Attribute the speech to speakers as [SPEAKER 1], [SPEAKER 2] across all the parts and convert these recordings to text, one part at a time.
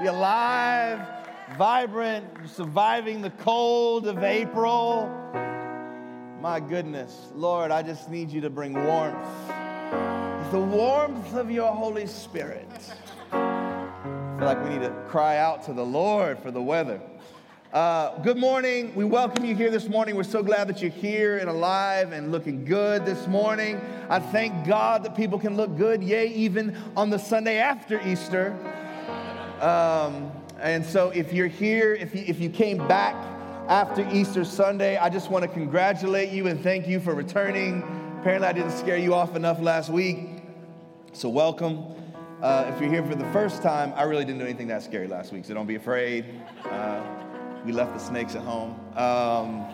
[SPEAKER 1] We alive, vibrant, surviving the cold of April. My goodness, Lord, I just need you to bring warmth. The warmth of your Holy Spirit. I feel like we need to cry out to the Lord for the weather. Uh, good morning. We welcome you here this morning. We're so glad that you're here and alive and looking good this morning. I thank God that people can look good, yay, even on the Sunday after Easter. Um, and so if you're here, if you, if you came back after Easter Sunday, I just want to congratulate you and thank you for returning. Apparently, I didn't scare you off enough last week. So, welcome. Uh, if you're here for the first time, I really didn't do anything that scary last week, so don't be afraid. Uh, we left the snakes at home. Um,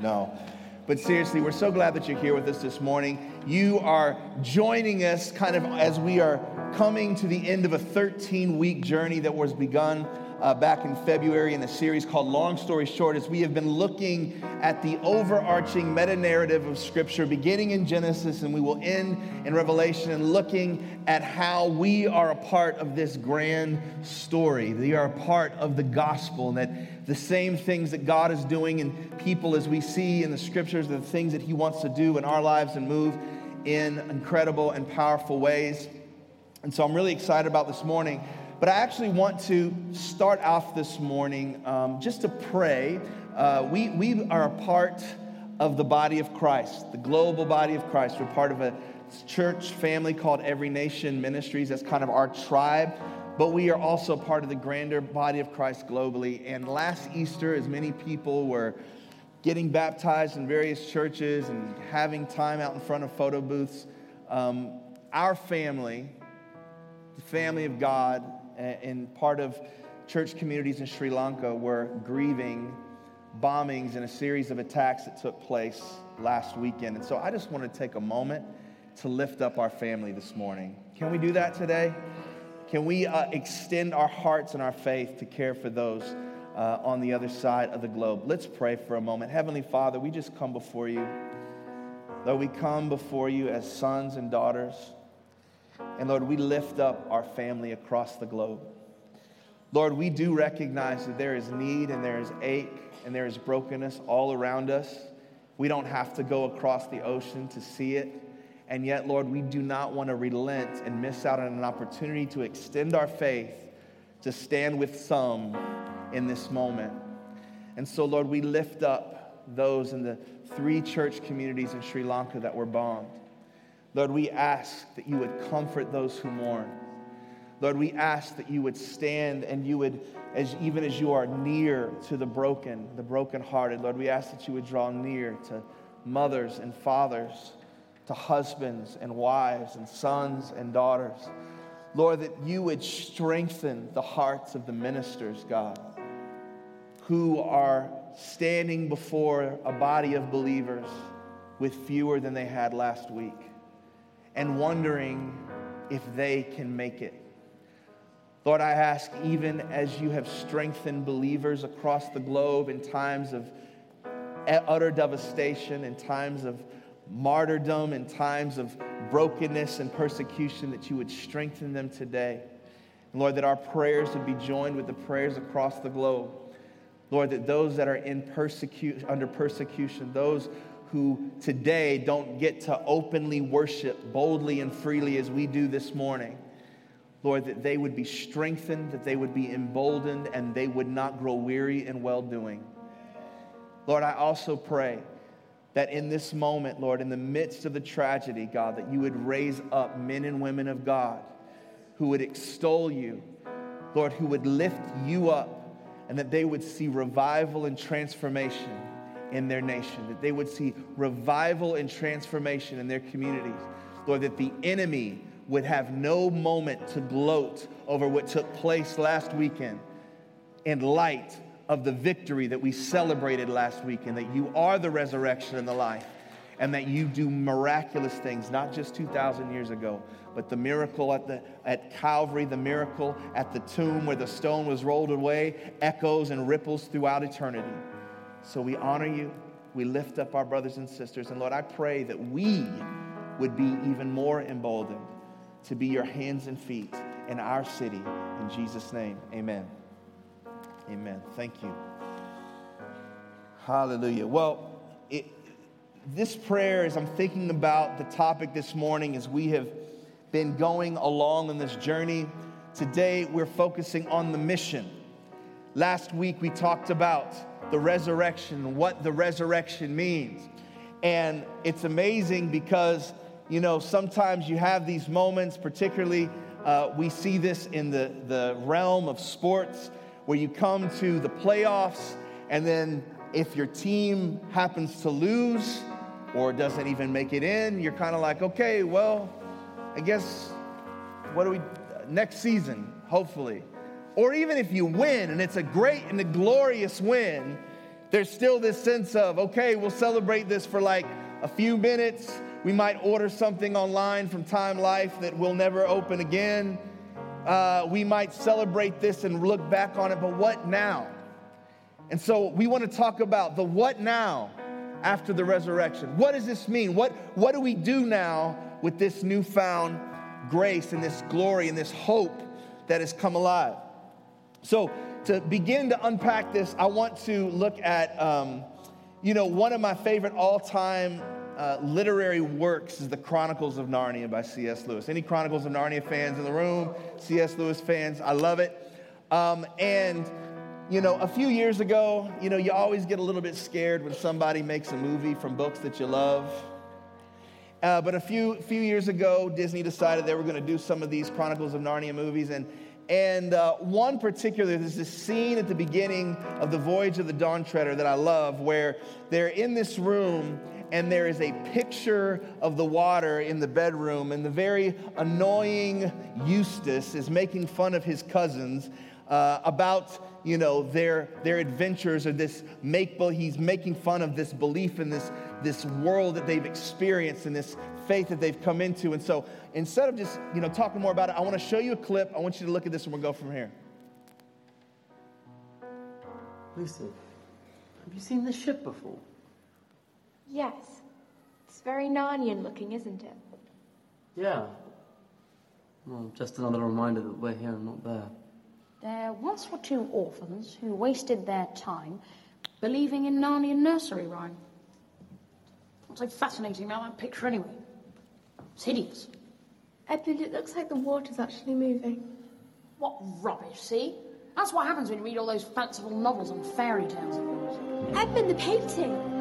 [SPEAKER 1] no. But seriously, we're so glad that you're here with us this morning. You are joining us kind of as we are coming to the end of a 13 week journey that was begun uh, back in February in a series called Long Story Short, as we have been looking at the overarching meta narrative of Scripture, beginning in Genesis, and we will end in Revelation, and looking at how we are a part of this grand story. We are a part of the gospel, and that the same things that God is doing in people as we see in the Scriptures, the things that He wants to do in our lives and move in incredible and powerful ways. And so I'm really excited about this morning. But I actually want to start off this morning um, just to pray. Uh, we, we are a part of the body of Christ, the global body of Christ. We're part of a church family called Every Nation Ministries. That's kind of our tribe. But we are also part of the grander body of Christ globally. And last Easter, as many people were getting baptized in various churches and having time out in front of photo booths, um, our family, the family of God, and part of church communities in Sri Lanka were grieving bombings and a series of attacks that took place last weekend. And so I just want to take a moment to lift up our family this morning. Can we do that today? Can we uh, extend our hearts and our faith to care for those uh, on the other side of the globe? Let's pray for a moment. Heavenly Father, we just come before you. Though we come before you as sons and daughters, and Lord, we lift up our family across the globe. Lord, we do recognize that there is need and there is ache and there is brokenness all around us. We don't have to go across the ocean to see it. And yet, Lord, we do not want to relent and miss out on an opportunity to extend our faith to stand with some in this moment. And so, Lord, we lift up those in the three church communities in Sri Lanka that were bombed. Lord, we ask that you would comfort those who mourn. Lord, we ask that you would stand and you would, as even as you are near to the broken, the brokenhearted, Lord, we ask that you would draw near to mothers and fathers, to husbands and wives and sons and daughters. Lord, that you would strengthen the hearts of the ministers, God, who are standing before a body of believers with fewer than they had last week and wondering if they can make it. Lord, I ask, even as you have strengthened believers across the globe in times of utter devastation, in times of martyrdom, in times of brokenness and persecution, that you would strengthen them today. And Lord, that our prayers would be joined with the prayers across the globe. Lord, that those that are in persecu- under persecution, those who today don't get to openly worship boldly and freely as we do this morning. Lord, that they would be strengthened, that they would be emboldened, and they would not grow weary in well doing. Lord, I also pray that in this moment, Lord, in the midst of the tragedy, God, that you would raise up men and women of God who would extol you, Lord, who would lift you up, and that they would see revival and transformation in their nation, that they would see revival and transformation in their communities. Lord, that the enemy would have no moment to gloat over what took place last weekend in light of the victory that we celebrated last week, and that you are the resurrection and the life, and that you do miraculous things, not just 2,000 years ago, but the miracle at, the, at Calvary, the miracle at the tomb where the stone was rolled away, echoes and ripples throughout eternity. So we honor you. We lift up our brothers and sisters. And Lord, I pray that we would be even more emboldened to be your hands and feet in our city. In Jesus' name, amen. Amen. Thank you. Hallelujah. Well, it, this prayer, as I'm thinking about the topic this morning, as we have been going along on this journey, today we're focusing on the mission. Last week we talked about the resurrection, what the resurrection means. And it's amazing because, you know, sometimes you have these moments, particularly uh, we see this in the, the realm of sports, where you come to the playoffs, and then if your team happens to lose or doesn't even make it in, you're kind of like, okay, well, I guess, what do we, next season, hopefully. Or even if you win and it's a great and a glorious win, there's still this sense of, okay, we'll celebrate this for like a few minutes. We might order something online from Time Life that we'll never open again. Uh, we might celebrate this and look back on it, but what now? And so we want to talk about the what now after the resurrection. What does this mean? What, what do we do now with this newfound grace and this glory and this hope that has come alive. So, to begin to unpack this, I want to look at, um, you know, one of my favorite all time uh, literary works is The Chronicles of Narnia by C.S. Lewis. Any Chronicles of Narnia fans in the room? C.S. Lewis fans, I love it. Um, and, you know, a few years ago, you know, you always get a little bit scared when somebody makes a movie from books that you love. Uh, but a few, few years ago, Disney decided they were going to do some of these Chronicles of Narnia movies. And, and uh, one particular, there's this scene at the beginning of The Voyage of the Dawn Treader that I love, where they're in this room and there is a picture of the water in the bedroom. And the very annoying Eustace is making fun of his cousins uh, about you know their their adventures or this make he's making fun of this belief in this this world that they've experienced and this faith that they've come into. And so instead of just, you know, talking more about it, I want to show you a clip. I want you to look at this and we'll go from here.
[SPEAKER 2] Lucy, have you seen this ship before?
[SPEAKER 3] Yes. It's very Narnian looking, isn't it?
[SPEAKER 2] Yeah. Well, just another reminder that we're here and not there.
[SPEAKER 4] There once were two orphans who wasted their time believing in Narnian nursery rhyme. What's so fascinating about that picture anyway? It's hideous.
[SPEAKER 3] Edmund, it looks like the water's actually moving.
[SPEAKER 4] What rubbish, see? That's what happens when you read all those fanciful novels and fairy tales of yours.
[SPEAKER 3] Edmund, the painting!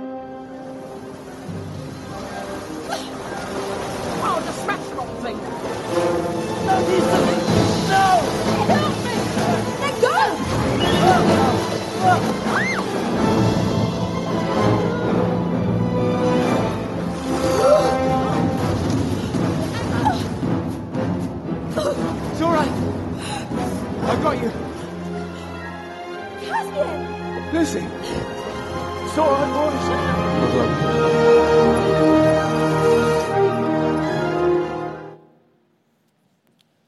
[SPEAKER 5] Lucy. It's all right, boys.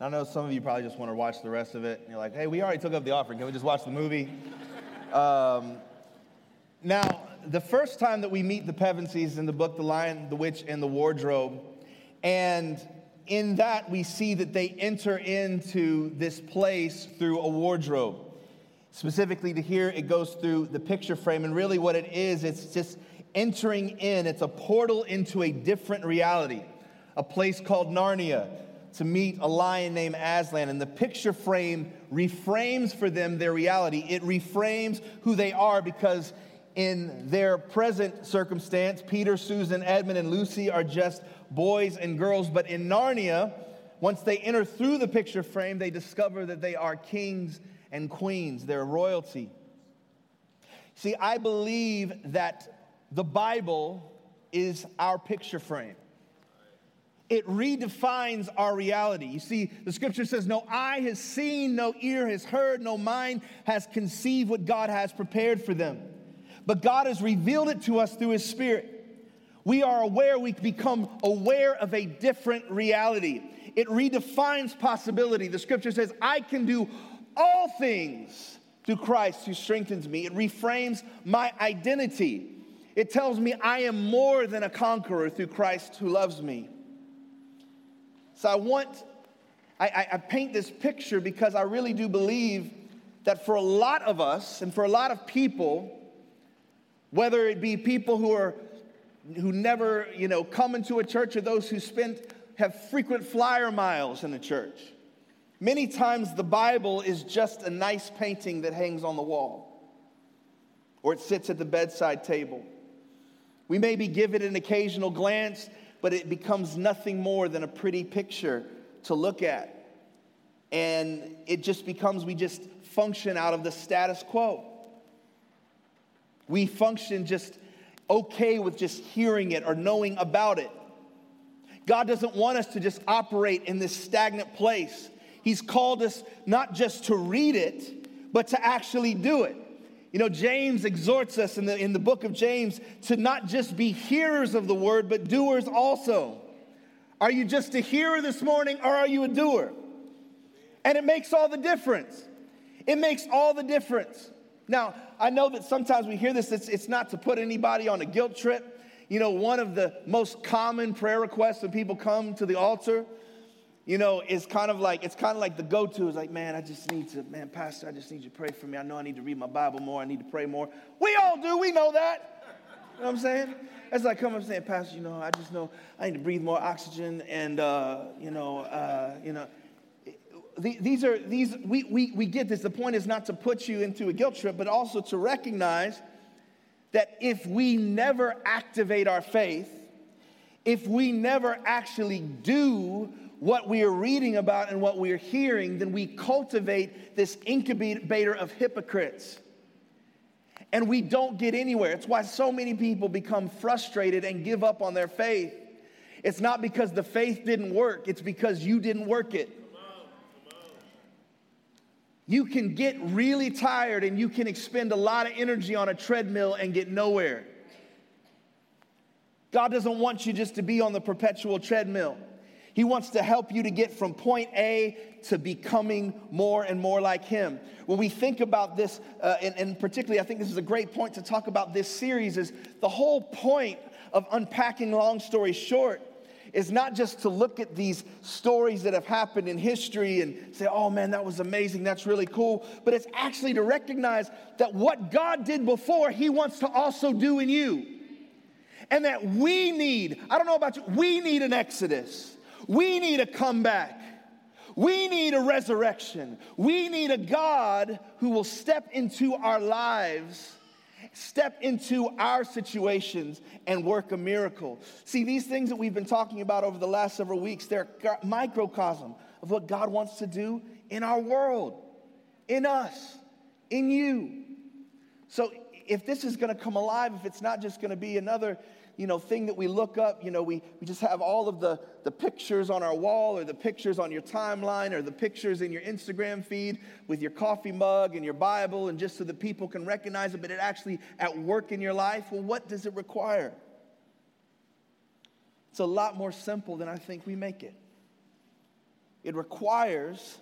[SPEAKER 1] I know some of you probably just want to watch the rest of it. And you're like, hey, we already took up the offering. Can we just watch the movie? Um, now, the first time that we meet the Pevensies in the book The Lion, the Witch, and the Wardrobe, and in that, we see that they enter into this place through a wardrobe. Specifically, to here, it goes through the picture frame. And really, what it is, it's just entering in, it's a portal into a different reality, a place called Narnia to meet a lion named Aslan. And the picture frame reframes for them their reality. It reframes who they are because in their present circumstance, Peter, Susan, Edmund, and Lucy are just boys and girls. But in Narnia, once they enter through the picture frame, they discover that they are kings and queens, they're royalty. See, I believe that the Bible is our picture frame. It redefines our reality. You see, the scripture says, No eye has seen, no ear has heard, no mind has conceived what God has prepared for them. But God has revealed it to us through His Spirit. We are aware, we become aware of a different reality. It redefines possibility. The scripture says, I can do all things through Christ who strengthens me. It reframes my identity. It tells me I am more than a conqueror through Christ who loves me. So I want, I, I, I paint this picture because I really do believe that for a lot of us and for a lot of people, whether it be people who are who never you know come into a church or those who spent have frequent flyer miles in the church many times the bible is just a nice painting that hangs on the wall or it sits at the bedside table. We may be given an occasional glance but it becomes nothing more than a pretty picture to look at and it just becomes we just function out of the status quo we function just okay with just hearing it or knowing about it. God doesn't want us to just operate in this stagnant place. He's called us not just to read it, but to actually do it. You know, James exhorts us in the, in the book of James to not just be hearers of the word, but doers also. Are you just a hearer this morning or are you a doer? And it makes all the difference. It makes all the difference. Now, I know that sometimes we hear this, it's, it's not to put anybody on a guilt trip. You know, one of the most common prayer requests when people come to the altar, you know, is kind of like, it's kind of like the go to is like, man, I just need to, man, Pastor, I just need you to pray for me. I know I need to read my Bible more. I need to pray more. We all do, we know that. You know what I'm saying? As I come up saying, Pastor, you know, I just know I need to breathe more oxygen and, uh, you know, uh, you know, these are these we, we, we get this the point is not to put you into a guilt trip but also to recognize that if we never activate our faith if we never actually do what we are reading about and what we are hearing then we cultivate this incubator of hypocrites. And we don't get anywhere. It's why so many people become frustrated and give up on their faith. It's not because the faith didn't work. It's because you didn't work it. You can get really tired and you can expend a lot of energy on a treadmill and get nowhere. God doesn't want you just to be on the perpetual treadmill. He wants to help you to get from point A to becoming more and more like Him. When we think about this, uh, and, and particularly, I think this is a great point to talk about this series, is the whole point of unpacking long story short is not just to look at these stories that have happened in history and say, oh man, that was amazing, that's really cool, but it's actually to recognize that what God did before, He wants to also do in you. And that we need, I don't know about you, we need an exodus. We need a comeback. We need a resurrection. We need a God who will step into our lives step into our situations and work a miracle. See, these things that we've been talking about over the last several weeks, they're microcosm of what God wants to do in our world, in us, in you. So if this is going to come alive, if it's not just going to be another you know, thing that we look up. You know, we, we just have all of the, the pictures on our wall or the pictures on your timeline or the pictures in your Instagram feed with your coffee mug and your Bible and just so that people can recognize it, but it actually at work in your life. Well, what does it require? It's a lot more simple than I think we make it. It requires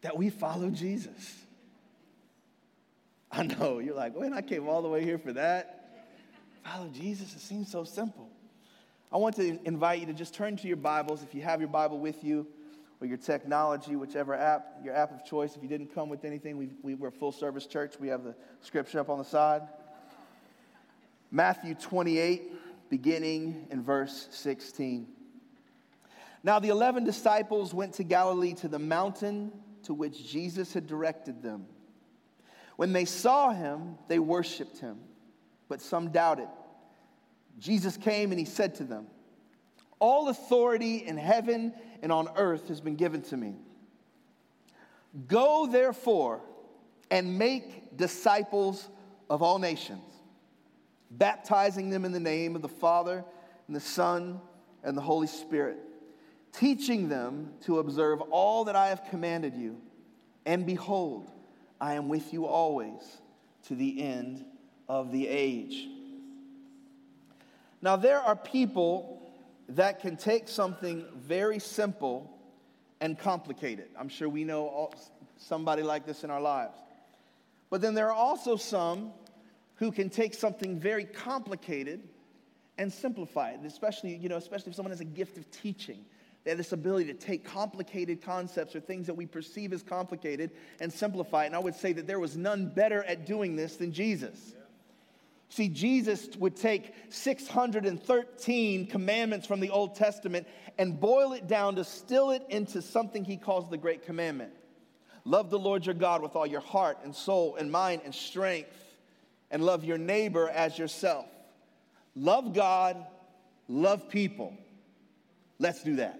[SPEAKER 1] that we follow Jesus. I know, you're like, when I came all the way here for that. Follow Jesus. It seems so simple. I want to invite you to just turn to your Bibles if you have your Bible with you or your technology, whichever app, your app of choice. If you didn't come with anything, we, we, we're a full service church. We have the scripture up on the side. Matthew 28, beginning in verse 16. Now the eleven disciples went to Galilee to the mountain to which Jesus had directed them. When they saw him, they worshiped him but some doubted. Jesus came and he said to them, All authority in heaven and on earth has been given to me. Go therefore and make disciples of all nations, baptizing them in the name of the Father and the Son and the Holy Spirit, teaching them to observe all that I have commanded you. And behold, I am with you always to the end of the age. Now, there are people that can take something very simple and complicate it. I'm sure we know all, somebody like this in our lives. But then there are also some who can take something very complicated and simplify it, especially, you know, especially if someone has a gift of teaching. They have this ability to take complicated concepts or things that we perceive as complicated and simplify it. And I would say that there was none better at doing this than Jesus. See, Jesus would take 613 commandments from the Old Testament and boil it down, to distill it into something he calls the Great Commandment. Love the Lord your God with all your heart and soul and mind and strength, and love your neighbor as yourself. Love God, love people. Let's do that.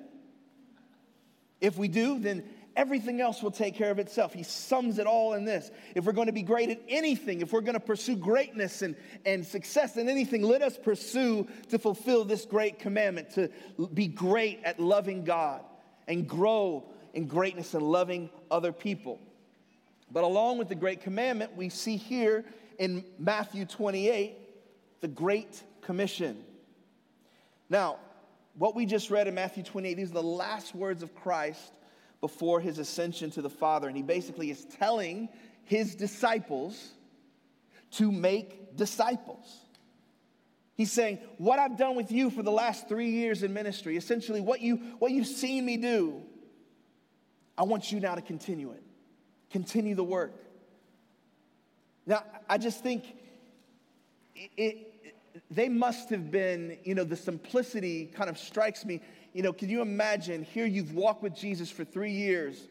[SPEAKER 1] If we do, then everything else will take care of itself. He sums it all in this. If we're going to be great at anything, if we're going to pursue greatness and, and success in anything, let us pursue to fulfill this great commandment to be great at loving God and grow in greatness and loving other people. But along with the great commandment, we see here in Matthew 28 the Great Commission. Now, what we just read in Matthew 28, these are the last words of Christ before his ascension to the Father. And he basically is telling his disciples to make disciples. He's saying, What I've done with you for the last three years in ministry, essentially what, you, what you've seen me do, I want you now to continue it. Continue the work. Now, I just think it, it, they must have been, you know, the simplicity kind of strikes me you know, can you imagine here you've walked with Jesus for three years?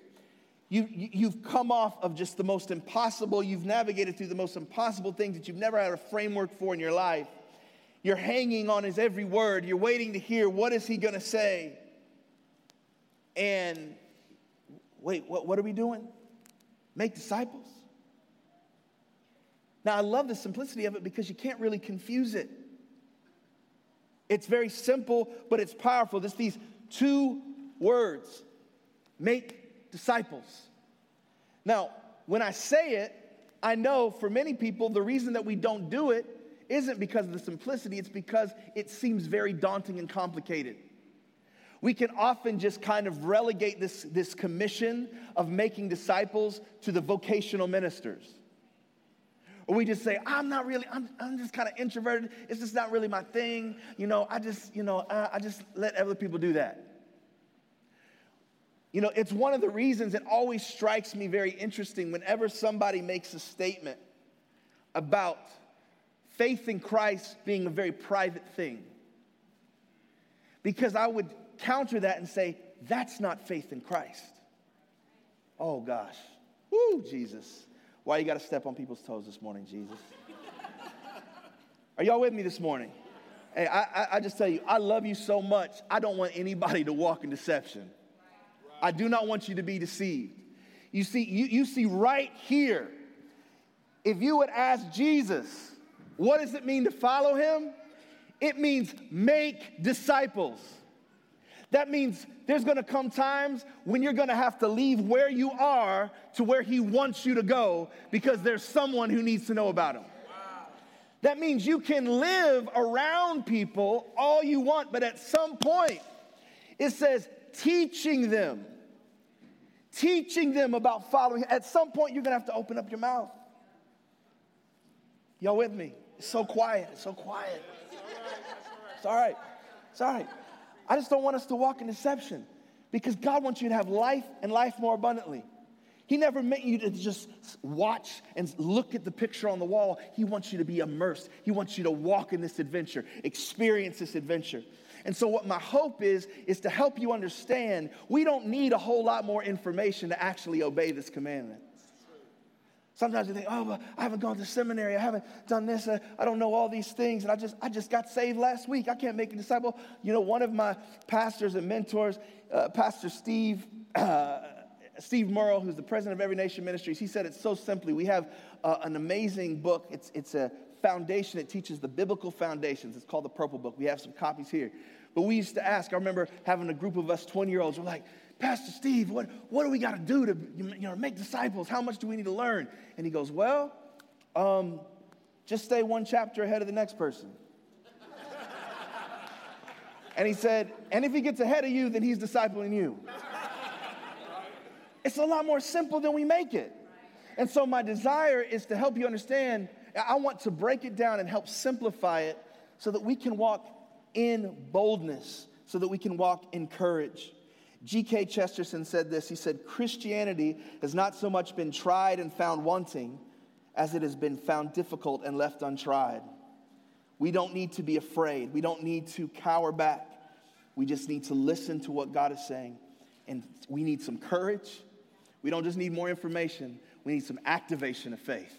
[SPEAKER 1] You, you've come off of just the most impossible, you've navigated through the most impossible things that you've never had a framework for in your life. You're hanging on his every word. You're waiting to hear what is he going to say. And wait, what, what are we doing? Make disciples. Now, I love the simplicity of it because you can't really confuse it. It's very simple, but it's powerful. It's these two words make disciples. Now, when I say it, I know for many people, the reason that we don't do it isn't because of the simplicity, it's because it seems very daunting and complicated. We can often just kind of relegate this, this commission of making disciples to the vocational ministers. Or we just say, I'm not really, I'm, I'm just kind of introverted. It's just not really my thing. You know, I just, you know, uh, I just let other people do that. You know, it's one of the reasons it always strikes me very interesting whenever somebody makes a statement about faith in Christ being a very private thing. Because I would counter that and say, that's not faith in Christ. Oh gosh. Woo, Jesus. Why you got to step on people's toes this morning, Jesus? Are y'all with me this morning? Hey, I, I, just tell you, I love you so much, I don't want anybody to walk in deception. I do not want you to be deceived. You see, you, you see right here, if you would ask Jesus, what does it mean to follow him? It means make disciples. That means there's gonna come times when you're gonna have to leave where you are to where He wants you to go because there's someone who needs to know about Him. That means you can live around people all you want, but at some point, it says teaching them, teaching them about following. At some point, you're gonna have to open up your mouth. Y'all with me? It's so quiet, it's so quiet. It's all right, it's all right. I just don't want us to walk in deception because God wants you to have life and life more abundantly. He never meant you to just watch and look at the picture on the wall. He wants you to be immersed. He wants you to walk in this adventure, experience this adventure. And so, what my hope is, is to help you understand we don't need a whole lot more information to actually obey this commandment. Sometimes you think, oh, but I haven't gone to seminary. I haven't done this. Uh, I don't know all these things. And I just, I just got saved last week. I can't make a disciple. You know, one of my pastors and mentors, uh, Pastor Steve, uh, Steve Murrell, who's the president of Every Nation Ministries, he said it so simply. We have uh, an amazing book. It's, it's a foundation. It teaches the biblical foundations. It's called the Purple Book. We have some copies here. But we used to ask, I remember having a group of us 20 year olds, we're like, Pastor Steve, what, what do we got to do to you know, make disciples? How much do we need to learn? And he goes, Well, um, just stay one chapter ahead of the next person. and he said, And if he gets ahead of you, then he's discipling you. It's a lot more simple than we make it. And so, my desire is to help you understand. I want to break it down and help simplify it so that we can walk in boldness, so that we can walk in courage. G.K. Chesterton said this He said, Christianity has not so much been tried and found wanting as it has been found difficult and left untried. We don't need to be afraid, we don't need to cower back. We just need to listen to what God is saying. And we need some courage. We don't just need more information, we need some activation of faith,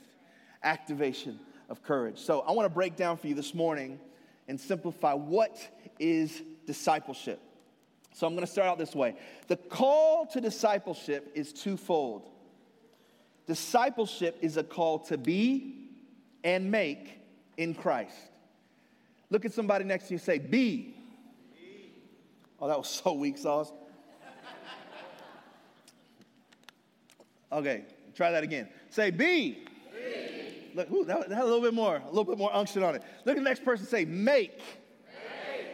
[SPEAKER 1] activation of courage. So I want to break down for you this morning and simplify what is discipleship. So I'm going to start out this way. The call to discipleship is twofold. Discipleship is a call to be and make in Christ. Look at somebody next to you and say, Be. Oh, that was so weak, Sauce. Okay, try that again. Say, Be. be. Look, ooh, that, that had a little bit more, a little bit more unction on it. Look at the next person say, Make. make.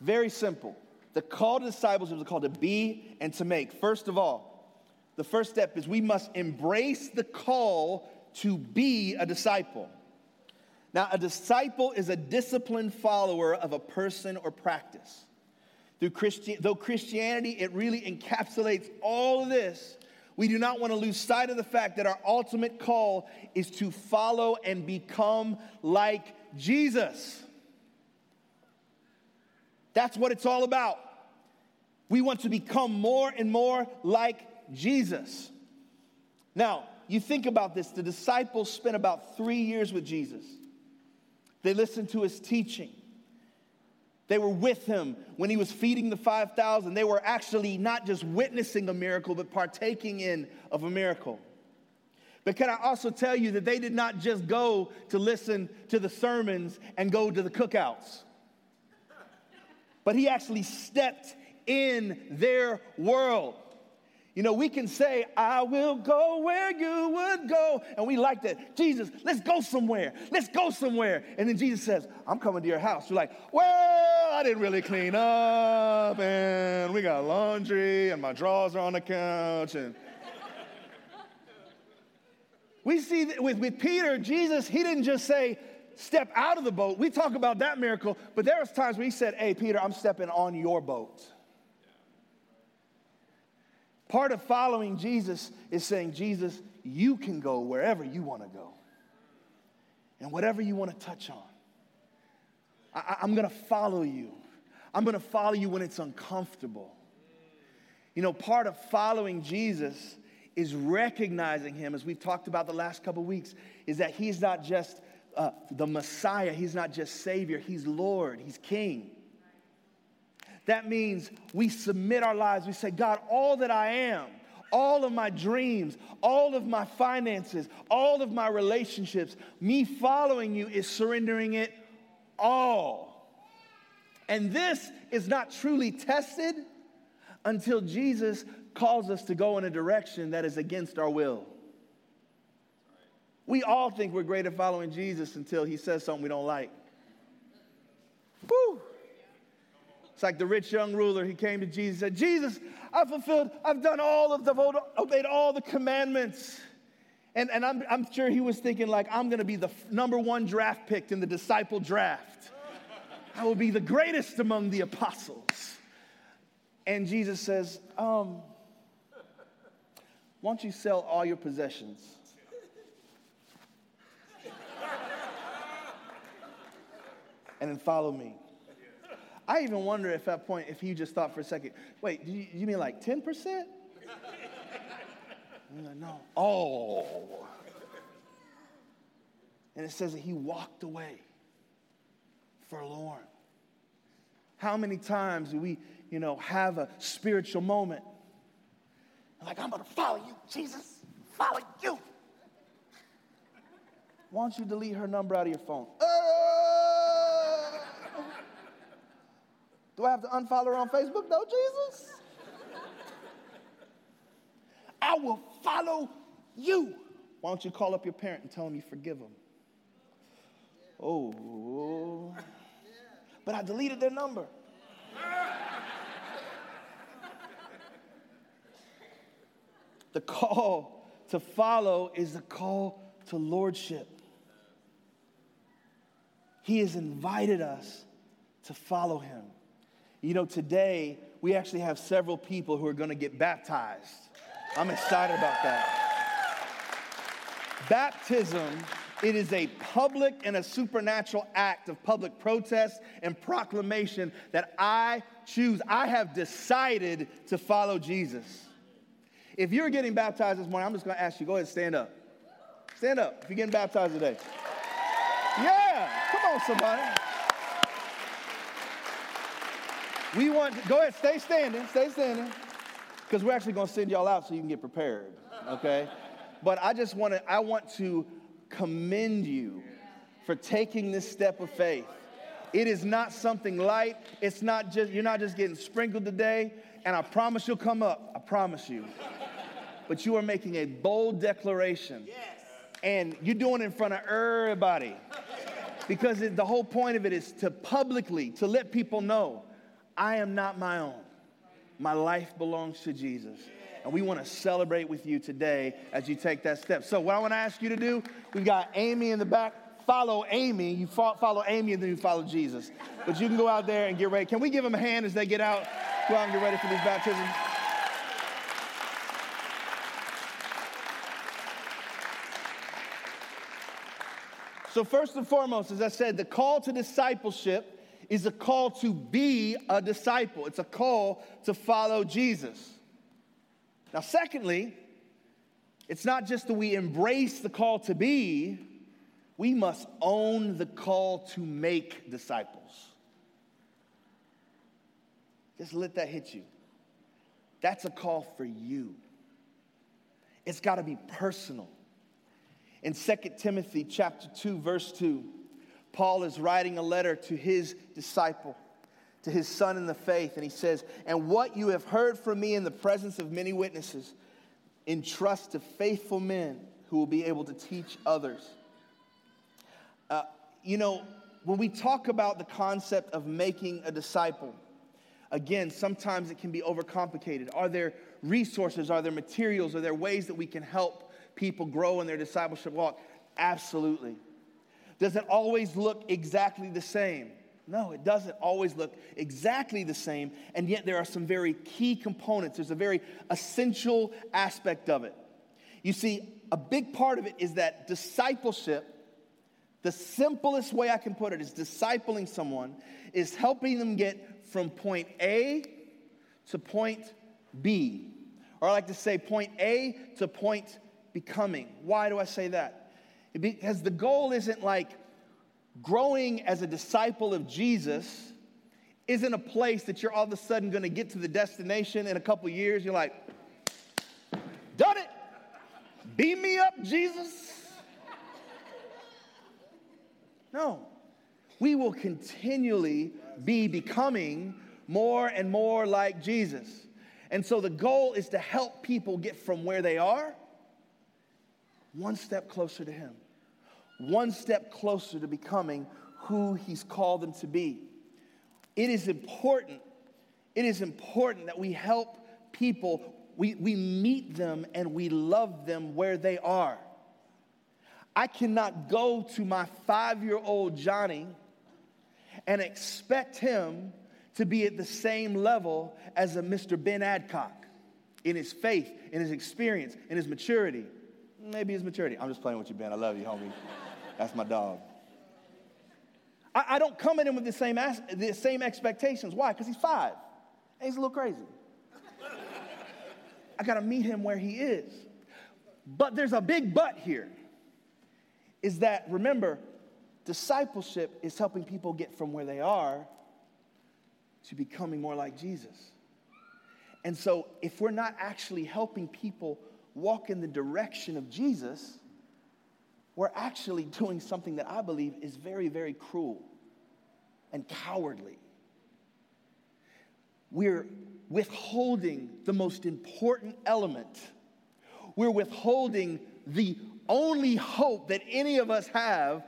[SPEAKER 1] Very simple. The call to disciples is a call to be and to make. First of all, the first step is we must embrace the call to be a disciple. Now, a disciple is a disciplined follower of a person or practice. Through Christi- though Christianity, it really encapsulates all of this, we do not want to lose sight of the fact that our ultimate call is to follow and become like Jesus. That's what it's all about. We want to become more and more like Jesus. Now, you think about this the disciples spent about three years with Jesus, they listened to his teaching. They were with him when he was feeding the 5,000. They were actually not just witnessing a miracle, but partaking in of a miracle. But can I also tell you that they did not just go to listen to the sermons and go to the cookouts, but he actually stepped in their world. You know, we can say, I will go where you would go. And we like that. Jesus, let's go somewhere. Let's go somewhere. And then Jesus says, I'm coming to your house. You're like, well, I didn't really clean up. And we got laundry and my drawers are on the couch. And we see that with, with Peter, Jesus, he didn't just say, step out of the boat. We talk about that miracle, but there was times he said, hey, Peter, I'm stepping on your boat. Part of following Jesus is saying, Jesus, you can go wherever you want to go and whatever you want to touch on. I, am going to follow you. I'm going to follow you when it's uncomfortable. You know, part of following Jesus is recognizing him, as we've talked about the last couple weeks, is that he's not just uh, the Messiah, he's not just Savior, he's Lord, he's King. That means we submit our lives. We say, God, all that I am, all of my dreams, all of my finances, all of my relationships, me following you is surrendering it all. And this is not truly tested until Jesus calls us to go in a direction that is against our will. We all think we're great at following Jesus until he says something we don't like. Woo! It's like the rich young ruler. He came to Jesus and said, Jesus, I've fulfilled, I've done all of the, obeyed all the commandments. And, and I'm, I'm sure he was thinking, like, I'm going to be the number one draft pick in the disciple draft. I will be the greatest among the apostles. And Jesus says, um, Why don't you sell all your possessions? And then follow me. I even wonder if at that point, if he just thought for a second, wait, you, you mean like 10%? like, no. Oh. And it says that he walked away forlorn. How many times do we, you know, have a spiritual moment? Like, I'm to follow you, Jesus, follow you. Why don't you delete her number out of your phone? Uh, do I have to unfollow her on Facebook though, Jesus? I will follow you. Why don't you call up your parent and tell them you forgive them? Oh, but I deleted their number. The call to follow is the call to lordship. He has invited us to follow him. You know, today we actually have several people who are going to get baptized. I'm excited about that. Baptism, it is a public and a supernatural act of public protest and proclamation that I choose. I have decided to follow Jesus. If you're getting baptized this morning, I'm just going to ask you go ahead and stand up. Stand up if you're getting baptized today. Yeah, come on, somebody. We want, go ahead, stay standing, stay standing, because we're actually going to send y'all out so you can get prepared, okay? But I just want to, I want to commend you for taking this step of faith. It is not something light. It's not just, you're not just getting sprinkled today, and I promise you'll come up. I promise you but you are making a bold declaration. Yes. And you're doing it in front of everybody. Because it, the whole point of it is to publicly, to let people know, I am not my own. My life belongs to Jesus. And we want to celebrate with you today as you take that step. So, what I want to ask you to do, we've got Amy in the back. Follow Amy. You follow Amy and then you follow Jesus. But you can go out there and get ready. Can we give them a hand as they get out? Go out and get ready for this baptism. So, first and foremost, as I said, the call to discipleship is a call to be a disciple, it's a call to follow Jesus. Now, secondly, it's not just that we embrace the call to be, we must own the call to make disciples. Just let that hit you. That's a call for you. It's got to be personal. In 2 Timothy chapter 2 verse 2, Paul is writing a letter to his disciple, to his son in the faith, and he says, "And what you have heard from me in the presence of many witnesses, entrust to faithful men who will be able to teach others." Uh, you know, when we talk about the concept of making a disciple, again, sometimes it can be overcomplicated. Are there resources? Are there materials? Are there ways that we can help people grow in their discipleship walk? Absolutely. Does it always look exactly the same? No, it doesn't always look exactly the same, and yet there are some very key components. There's a very essential aspect of it. You see, a big part of it is that discipleship, the simplest way I can put it is discipling someone is helping them get from point A to point B. Or I like to say point A to point becoming. Why do I say that? Because the goal isn't like growing as a disciple of Jesus isn't a place that you're all of a sudden going to get to the destination in a couple years. You're like, done it. Beam me up, Jesus. No. We will continually be becoming more and more like Jesus. And so the goal is to help people get from where they are one step closer to Him, one step closer to becoming who He's called them to be. It is important, it is important that we help people, we, we meet them and we love them where they are. I cannot go to my five year old Johnny and expect him to be at the same level as a Mr. Ben Adcock in his faith, in his experience, in his maturity maybe his maturity. I'm just playing with you, Ben. I love you, homie. That's my dog. I, I don't come at him with the same, as, the same expectations. Why? Because he's five. And he's a little crazy. I got to meet him where he is. But there's a big but here is that, remember, discipleship is helping people get from where they are to becoming more like Jesus. And so, if we're not actually helping people walk in the direction of Jesus, we're actually doing something that I believe is very, very cruel and cowardly. We're withholding the most important element. We're withholding the only hope that any of us have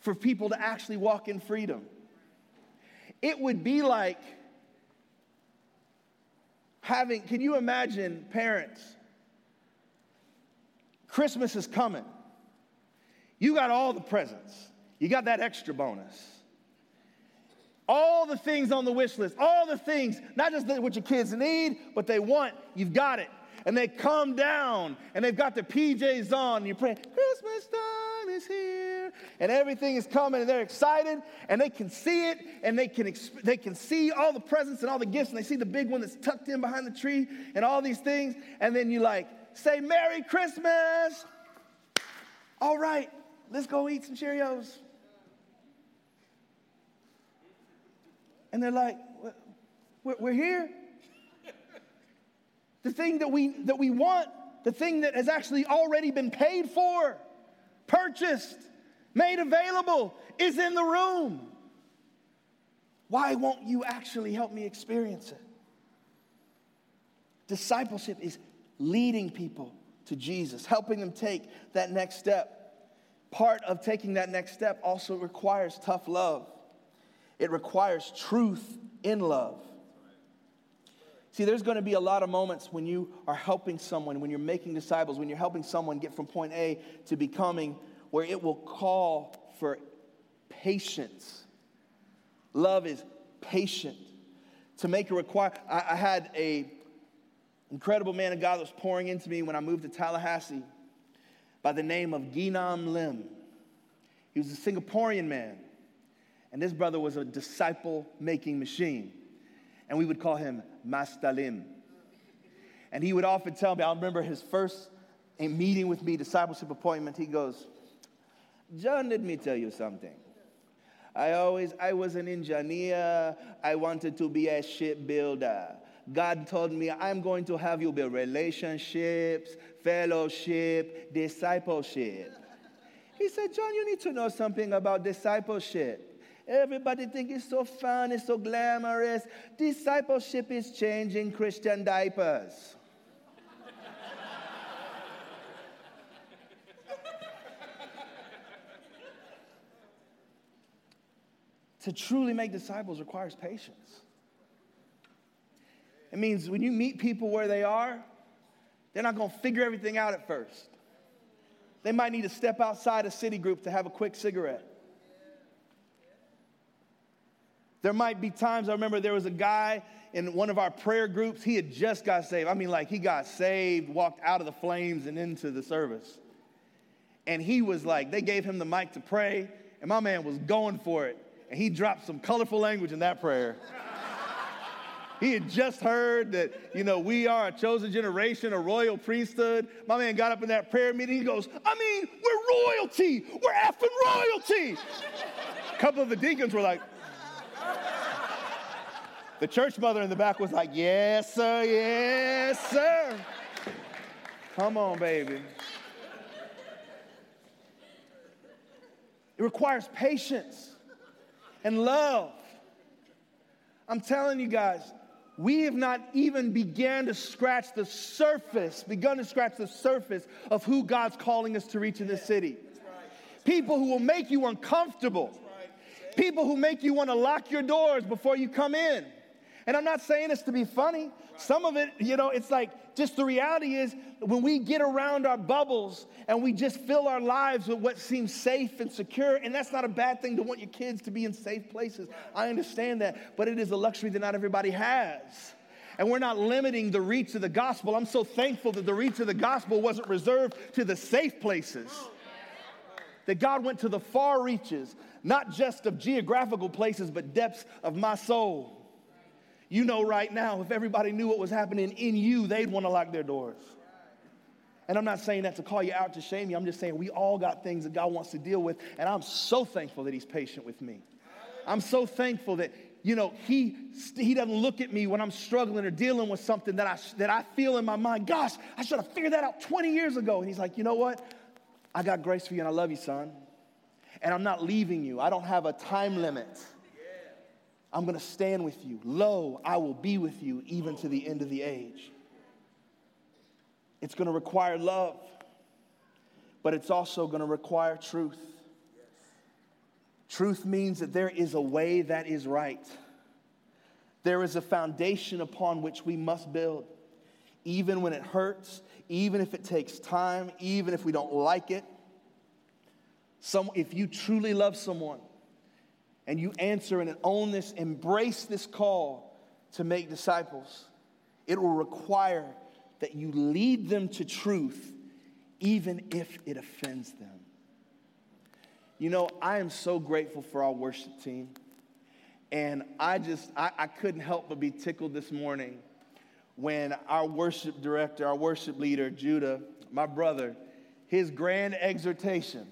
[SPEAKER 1] for people to actually walk in freedom. It would be like having, can you imagine parents? Christmas is coming. You got all the presents, you got that extra bonus. All the things on the wish list, all the things, not just what your kids need, but they want, you've got it. And they come down and they've got the PJs on, and you're praying, Christmas time is here. And everything is coming, and they're excited, and they can see it, and they can, exp- they can see all the presents and all the gifts, and they see the big one that's tucked in behind the tree, and all these things. And then you like, say, Merry Christmas. All right, let's go eat some Cheerios. And they're like, we're here. The thing that we, that we want, the thing that has actually already been paid for, purchased, made available, is in the room. Why won't you actually help me experience it? Discipleship is leading people to Jesus, helping them take that next step. Part of taking that next step also requires tough love, it requires truth in love. See, there's going to be a lot of moments when you are helping someone, when you're making disciples, when you're helping someone get from point A to becoming, where it will call for patience. Love is patient. To make a require, I, I had a incredible man of God that was pouring into me when I moved to Tallahassee by the name of Ginam Lim. He was a Singaporean man, and this brother was a disciple making machine. And we would call him Master Lim. And he would often tell me, I remember his first meeting with me, discipleship appointment, he goes, John, let me tell you something. I always, I was an engineer. I wanted to be a shipbuilder. God told me, I'm going to have you build relationships, fellowship, discipleship. He said, John, you need to know something about discipleship. Everybody think it's so fun, it's so glamorous. Discipleship is changing Christian diapers. to truly make disciples requires patience. It means when you meet people where they are, they're not going to figure everything out at first. They might need to step outside a city group to have a quick cigarette. There might be times, I remember there was a guy in one of our prayer groups, he had just got saved. I mean, like he got saved, walked out of the flames and into the service. And he was like, they gave him the mic to pray, and my man was going for it. And he dropped some colorful language in that prayer. He had just heard that, you know, we are a chosen generation, a royal priesthood. My man got up in that prayer meeting. He goes, I mean, we're royalty. We're effing royalty. a couple of the deacons were like, the church mother in the back was like, Yes, sir, yes, sir. Come on, baby. It requires patience and love. I'm telling you guys, we have not even began to scratch the surface, begun to scratch the surface of who God's calling us to reach in this city. People who will make you uncomfortable. People who make you want to lock your doors before you come in. And I'm not saying this to be funny. Some of it, you know, it's like just the reality is when we get around our bubbles and we just fill our lives with what seems safe and secure, and that's not a bad thing to want your kids to be in safe places. I understand that, but it is a luxury that not everybody has. And we're not limiting the reach of the gospel. I'm so thankful that the reach of the gospel wasn't reserved to the safe places. That God went to the far reaches, not just of geographical places, but depths of my soul. You know, right now, if everybody knew what was happening in you, they'd want to lock their doors. And I'm not saying that to call you out to shame you. I'm just saying we all got things that God wants to deal with. And I'm so thankful that He's patient with me. I'm so thankful that, you know, He, he doesn't look at me when I'm struggling or dealing with something that I, that I feel in my mind, gosh, I should have figured that out 20 years ago. And He's like, you know what? I got grace for you and I love you, son. And I'm not leaving you. I don't have a time limit. I'm going to stand with you. Lo, I will be with you even to the end of the age. It's going to require love, but it's also going to require truth. Truth means that there is a way that is right. There is a foundation upon which we must build, even when it hurts, even if it takes time, even if we don't like it. Some, if you truly love someone and you answer and own this, embrace this call to make disciples, it will require that you lead them to truth, even if it offends them. You know, I am so grateful for our worship team. And I just, I, I couldn't help but be tickled this morning when our worship director, our worship leader, Judah, my brother, his grand exhortation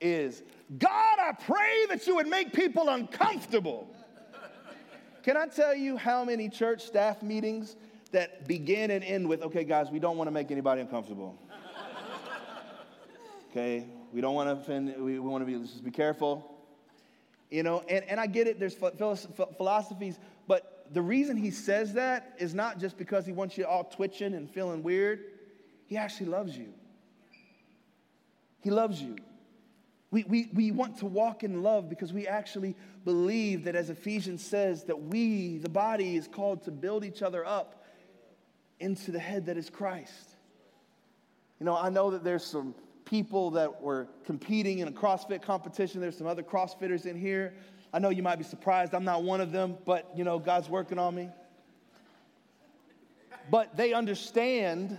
[SPEAKER 1] is God, I pray that you would make people uncomfortable. Can I tell you how many church staff meetings that begin and end with, okay, guys, we don't want to make anybody uncomfortable. okay, we don't want to offend, we, we want to be, let's just be careful. You know, and, and I get it, there's philosophies, but the reason he says that is not just because he wants you all twitching and feeling weird. He actually loves you. He loves you. We, we, we want to walk in love because we actually believe that, as Ephesians says, that we, the body, is called to build each other up into the head that is Christ. You know, I know that there's some people that were competing in a CrossFit competition. There's some other CrossFitters in here. I know you might be surprised. I'm not one of them, but you know, God's working on me. But they understand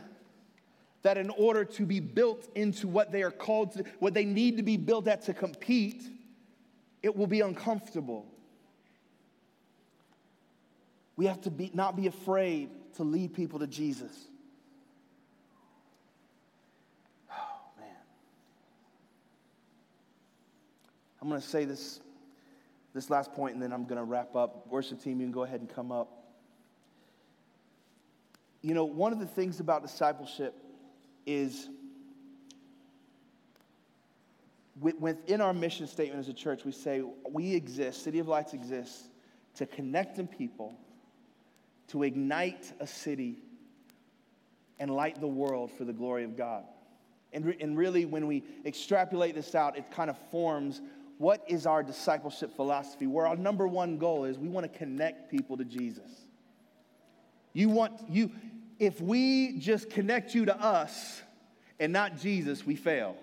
[SPEAKER 1] that in order to be built into what they are called to, what they need to be built at to compete, it will be uncomfortable. We have to be, not be afraid to lead people to Jesus. Oh, man. I'm going to say this, this last point and then I'm going to wrap up. Worship team, you can go ahead and come up. You know, one of the things about discipleship is within our mission statement as a church, we say we exist, City of Lights exists to connect in people, to ignite a city, and light the world for the glory of God. And, re- and really, when we extrapolate this out, it kind of forms what is our discipleship philosophy? Where our number one goal is we want to connect people to Jesus. You want, you, if we just connect you to us and not Jesus, we fail.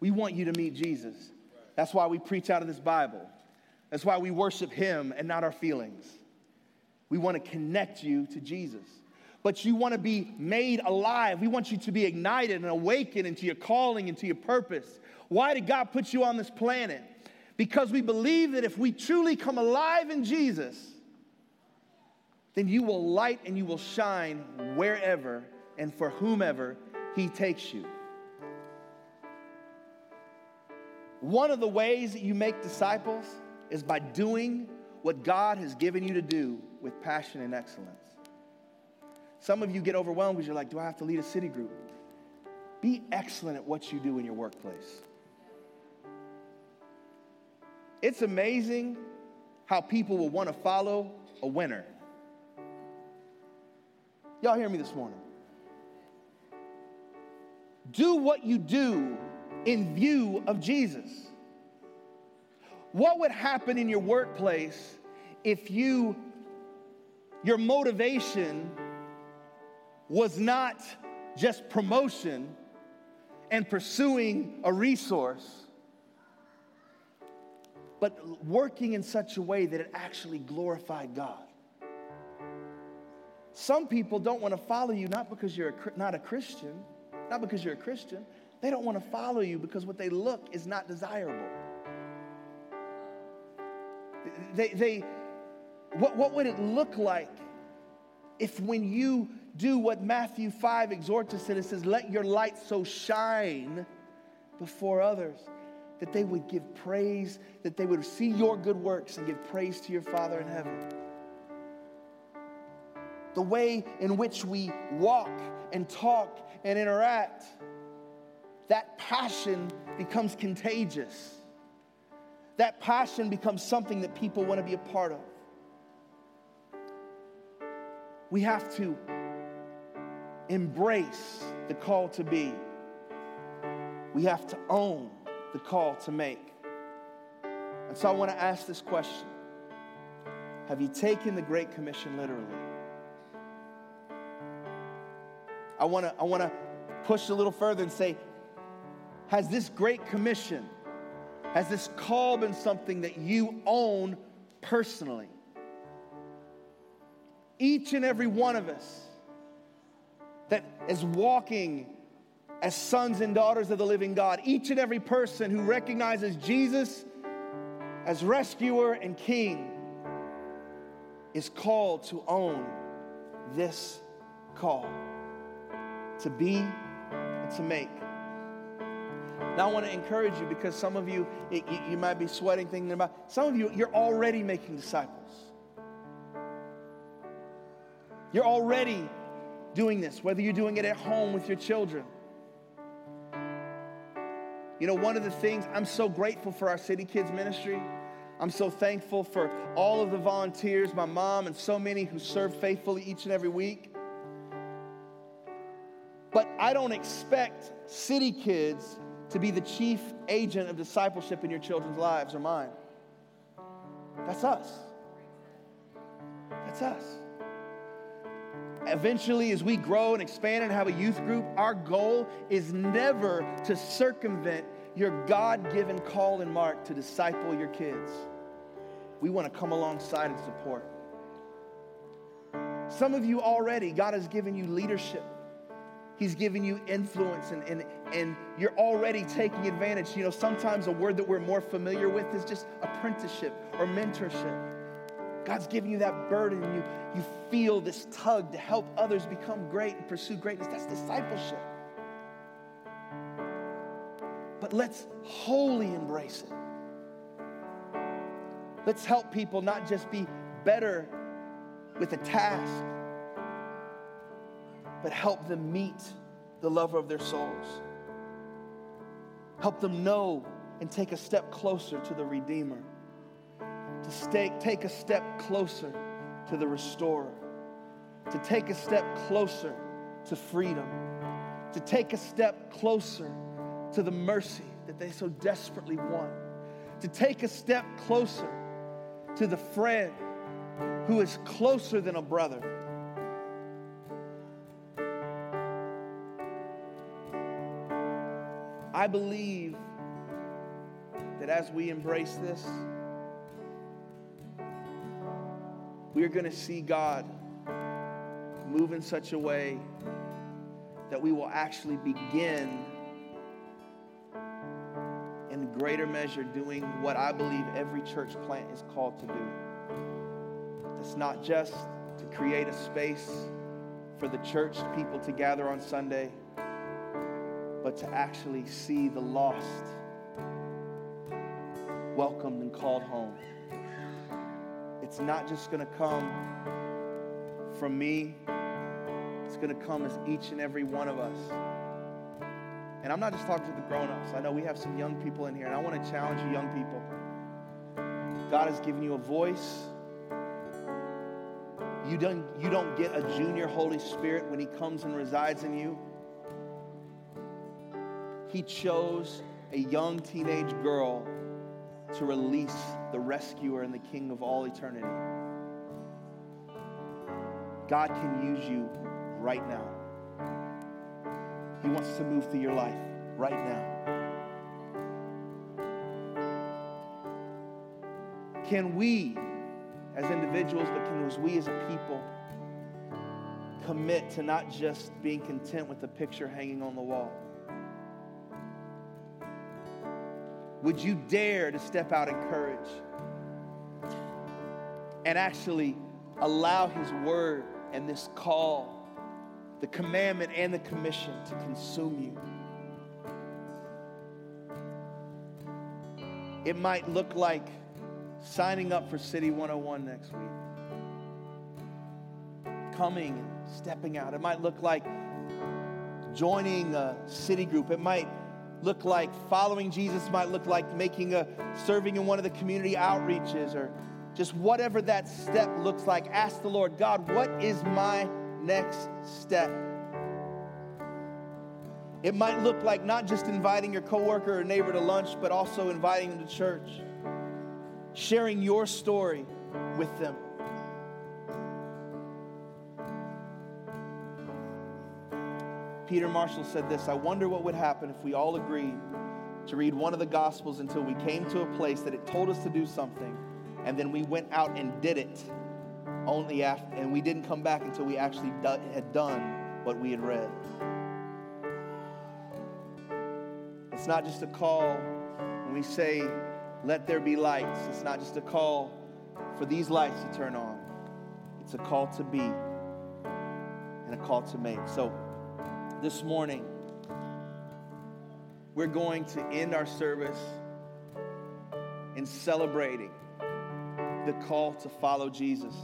[SPEAKER 1] We want you to meet Jesus. That's why we preach out of this Bible. That's why we worship Him and not our feelings. We want to connect you to Jesus. But you want to be made alive. We want you to be ignited and awakened into your calling, into your purpose. Why did God put you on this planet? Because we believe that if we truly come alive in Jesus, then you will light and you will shine wherever and for whomever He takes you. One of the ways that you make disciples is by doing what God has given you to do with passion and excellence. Some of you get overwhelmed because you're like, Do I have to lead a city group? Be excellent at what you do in your workplace. It's amazing how people will want to follow a winner. Y'all hear me this morning? Do what you do in view of Jesus. What would happen in your workplace if you your motivation was not just promotion and pursuing a resource, but working in such a way that it actually glorified God. Some people don't want to follow you not because you're a, not a Christian, not because you're a Christian. They don't want to follow you because what they look is not desirable. They, they, what, what would it look like if when you do what Matthew 5 exhorts us and it says, let your light so shine before others that they would give praise, that they would see your good works and give praise to your Father in heaven. The way in which we walk and talk and interact that passion becomes contagious. That passion becomes something that people want to be a part of. We have to embrace the call to be. We have to own the call to make. And so I want to ask this question Have you taken the Great Commission literally? I want to I want to push a little further and say, has this Great Commission, has this call been something that you own personally? Each and every one of us that is walking as sons and daughters of the living God, each and every person who recognizes Jesus as rescuer and king is called to own this call to be and to make. Now, I want to encourage you because some of you, you might be sweating thinking about, some of you, you're already making disciples. You're already doing this, whether you're doing it at home with your children. You know, one of the things, I'm so grateful for our City Kids ministry. I'm so thankful for all of the volunteers, my mom, and so many who serve faithfully each and every week. But I don't expect City Kids to be the chief agent of discipleship in your children's lives or mine. That's us. That's us. Eventually, as we grow and expand and have a youth group, our goal is never to circumvent your God given call and mark to disciple your kids. We want to come alongside and support. Some of you already, God has given you leadership. He's given you influence and, and, and you're already taking advantage. You know, sometimes a word that we're more familiar with is just apprenticeship or mentorship. God's giving you that burden and you, you feel this tug to help others become great and pursue greatness. That's discipleship. But let's wholly embrace it. Let's help people not just be better with a task, but help them meet the lover of their souls. Help them know and take a step closer to the Redeemer, to stay, take a step closer to the Restorer, to take a step closer to freedom, to take a step closer to the mercy that they so desperately want, to take a step closer to the friend who is closer than a brother I believe that as we embrace this, we are going to see God move in such a way that we will actually begin in greater measure doing what I believe every church plant is called to do. It's not just to create a space for the church people to gather on Sunday to actually see the lost welcomed and called home. It's not just going to come from me, it's going to come as each and every one of us. And I'm not just talking to the grown ups. I know we have some young people in here, and I want to challenge you, young people. God has given you a voice. You don't, you don't get a junior Holy Spirit when He comes and resides in you. He chose a young teenage girl to release the rescuer and the king of all eternity. God can use you right now. He wants to move through your life right now. Can we, as individuals, but can we as a people, commit to not just being content with the picture hanging on the wall? Would you dare to step out in courage and actually allow His word and this call, the commandment and the commission to consume you? It might look like signing up for City 101 next week, coming and stepping out. It might look like joining a city group. It might look like following Jesus might look like making a serving in one of the community outreaches or just whatever that step looks like. Ask the Lord, God, what is my next step? It might look like not just inviting your coworker or neighbor to lunch, but also inviting them to church, sharing your story with them. Peter Marshall said this I wonder what would happen if we all agreed to read one of the Gospels until we came to a place that it told us to do something, and then we went out and did it only after, and we didn't come back until we actually do, had done what we had read. It's not just a call when we say, let there be lights. It's not just a call for these lights to turn on. It's a call to be and a call to make. So, this morning, we're going to end our service in celebrating the call to follow Jesus.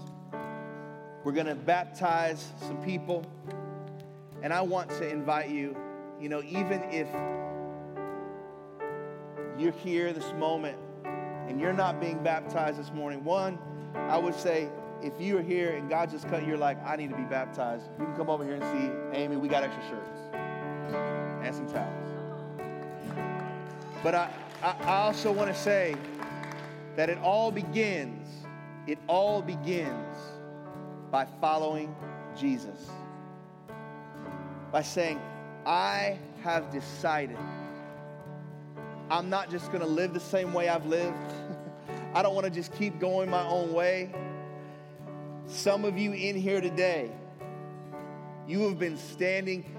[SPEAKER 1] We're going to baptize some people, and I want to invite you, you know, even if you're here this moment and you're not being baptized this morning, one, I would say if you are here and God just cut, you're like, I need to be baptized, you can come over here and see Amy. We got extra shirts and some towels. But I, I, I also want to say that it all begins, it all begins by following Jesus. By saying, I have decided I'm not just going to live the same way I've lived. I don't want to just keep going my own way. Some of you in here today, you have been standing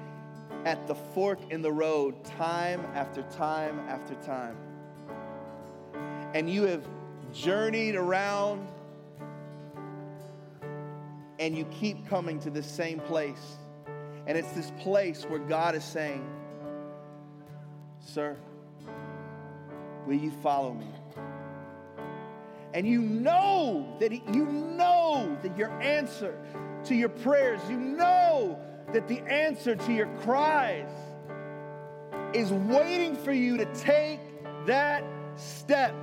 [SPEAKER 1] at the fork in the road time after time after time. And you have journeyed around and you keep coming to the same place. And it's this place where God is saying, Sir, will you follow me? And you know that he, you know that your answer to your prayers, you know that the answer to your cries is waiting for you to take that step.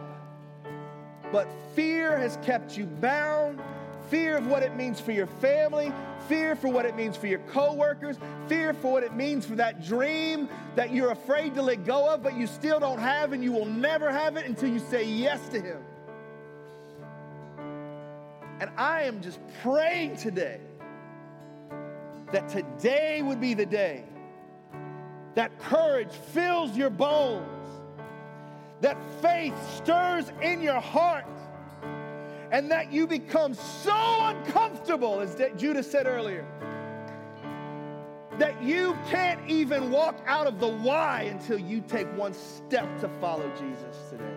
[SPEAKER 1] But fear has kept you bound. Fear of what it means for your family, fear for what it means for your coworkers, fear for what it means for that dream that you're afraid to let go of, but you still don't have, and you will never have it until you say yes to Him. And I am just praying today that today would be the day that courage fills your bones, that faith stirs in your heart, and that you become so uncomfortable, as Judah said earlier, that you can't even walk out of the why until you take one step to follow Jesus today.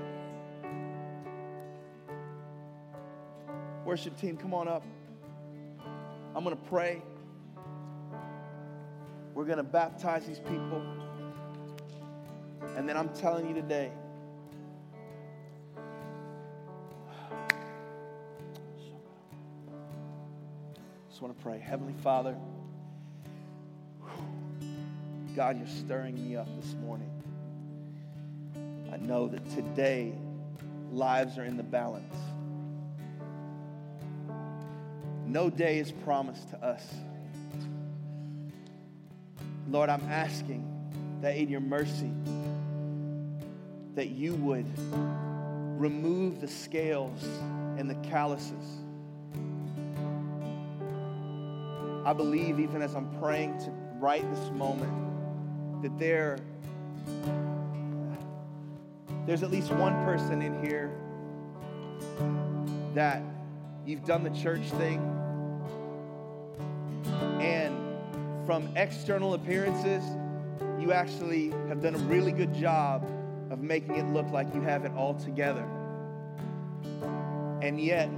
[SPEAKER 1] Worship team, come on up. I'm going to pray. We're going to baptize these people. And then I'm telling you today, just want to pray. Heavenly Father, God, you're stirring me up this morning. I know that today lives are in the balance. No day is promised to us. Lord, I'm asking that in your mercy, that you would remove the scales and the calluses I believe, even as I'm praying to right this moment, that there, there's at least one person in here that you've done the church thing, from external appearances, you actually have done a really good job of making it look like you have it all together. And yet,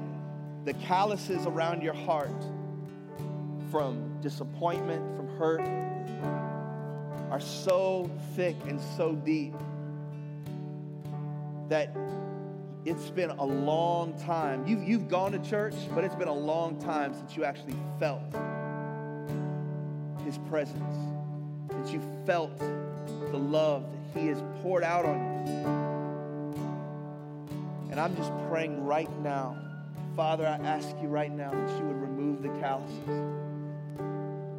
[SPEAKER 1] the calluses around your heart, from disappointment, from hurt, are so thick and so deep that it's been a long time. You've, you've gone to church, but it's been a long time since you actually felt His presence, that you felt the love that He has poured out on you. And I'm just praying right now, Father, I ask you right now that you would remove the calluses.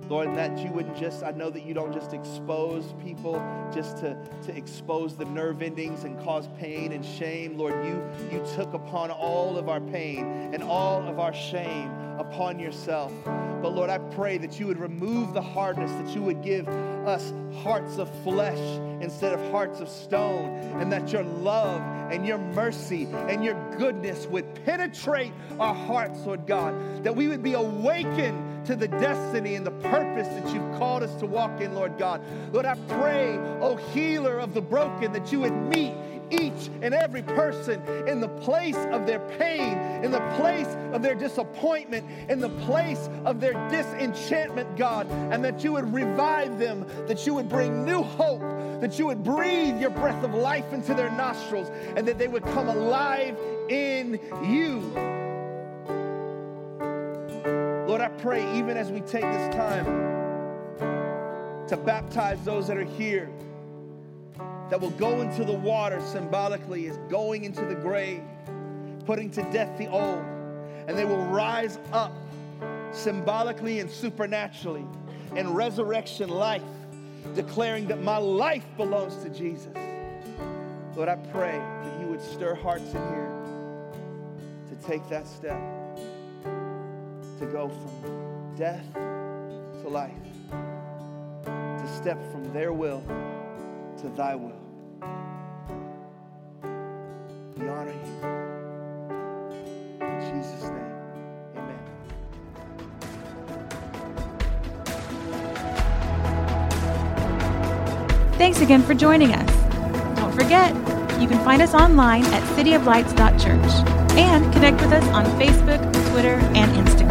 [SPEAKER 1] Lord, that you wouldn't just, I know that you don't just expose people just to, to expose the nerve endings and cause pain and shame. Lord, you, you took upon all of our pain and all of our shame upon yourself. But Lord, I pray that you would remove the hardness, that you would give us hearts of flesh instead of hearts of stone, and that your love and your mercy and your goodness would penetrate our hearts, Lord God, that we would be awakened to the destiny and the purpose that you've called us to walk in, Lord God. Lord, I pray, oh healer of the broken, that you would meet each and every person in the place of their pain, in the place of their disappointment, in the place of their disenchantment, God, and that you would revive them, that you would bring new hope, that you would breathe your breath of life into their nostrils, and that they would come alive in you. Lord, I pray even as we take this time to baptize those that are here that will go into the water symbolically is going into the grave, putting to death the old, and they will rise up symbolically and supernaturally in resurrection life, declaring that my life belongs to Jesus. Lord, I pray that you would stir hearts in here to take that step, to go from death to life, to step from their will to thy will. We honor you. In Jesus' name.
[SPEAKER 6] Thanks again for joining us. Don't forget, you can find us online at cityoflights.church and connect with us on Facebook, Twitter, and Instagram.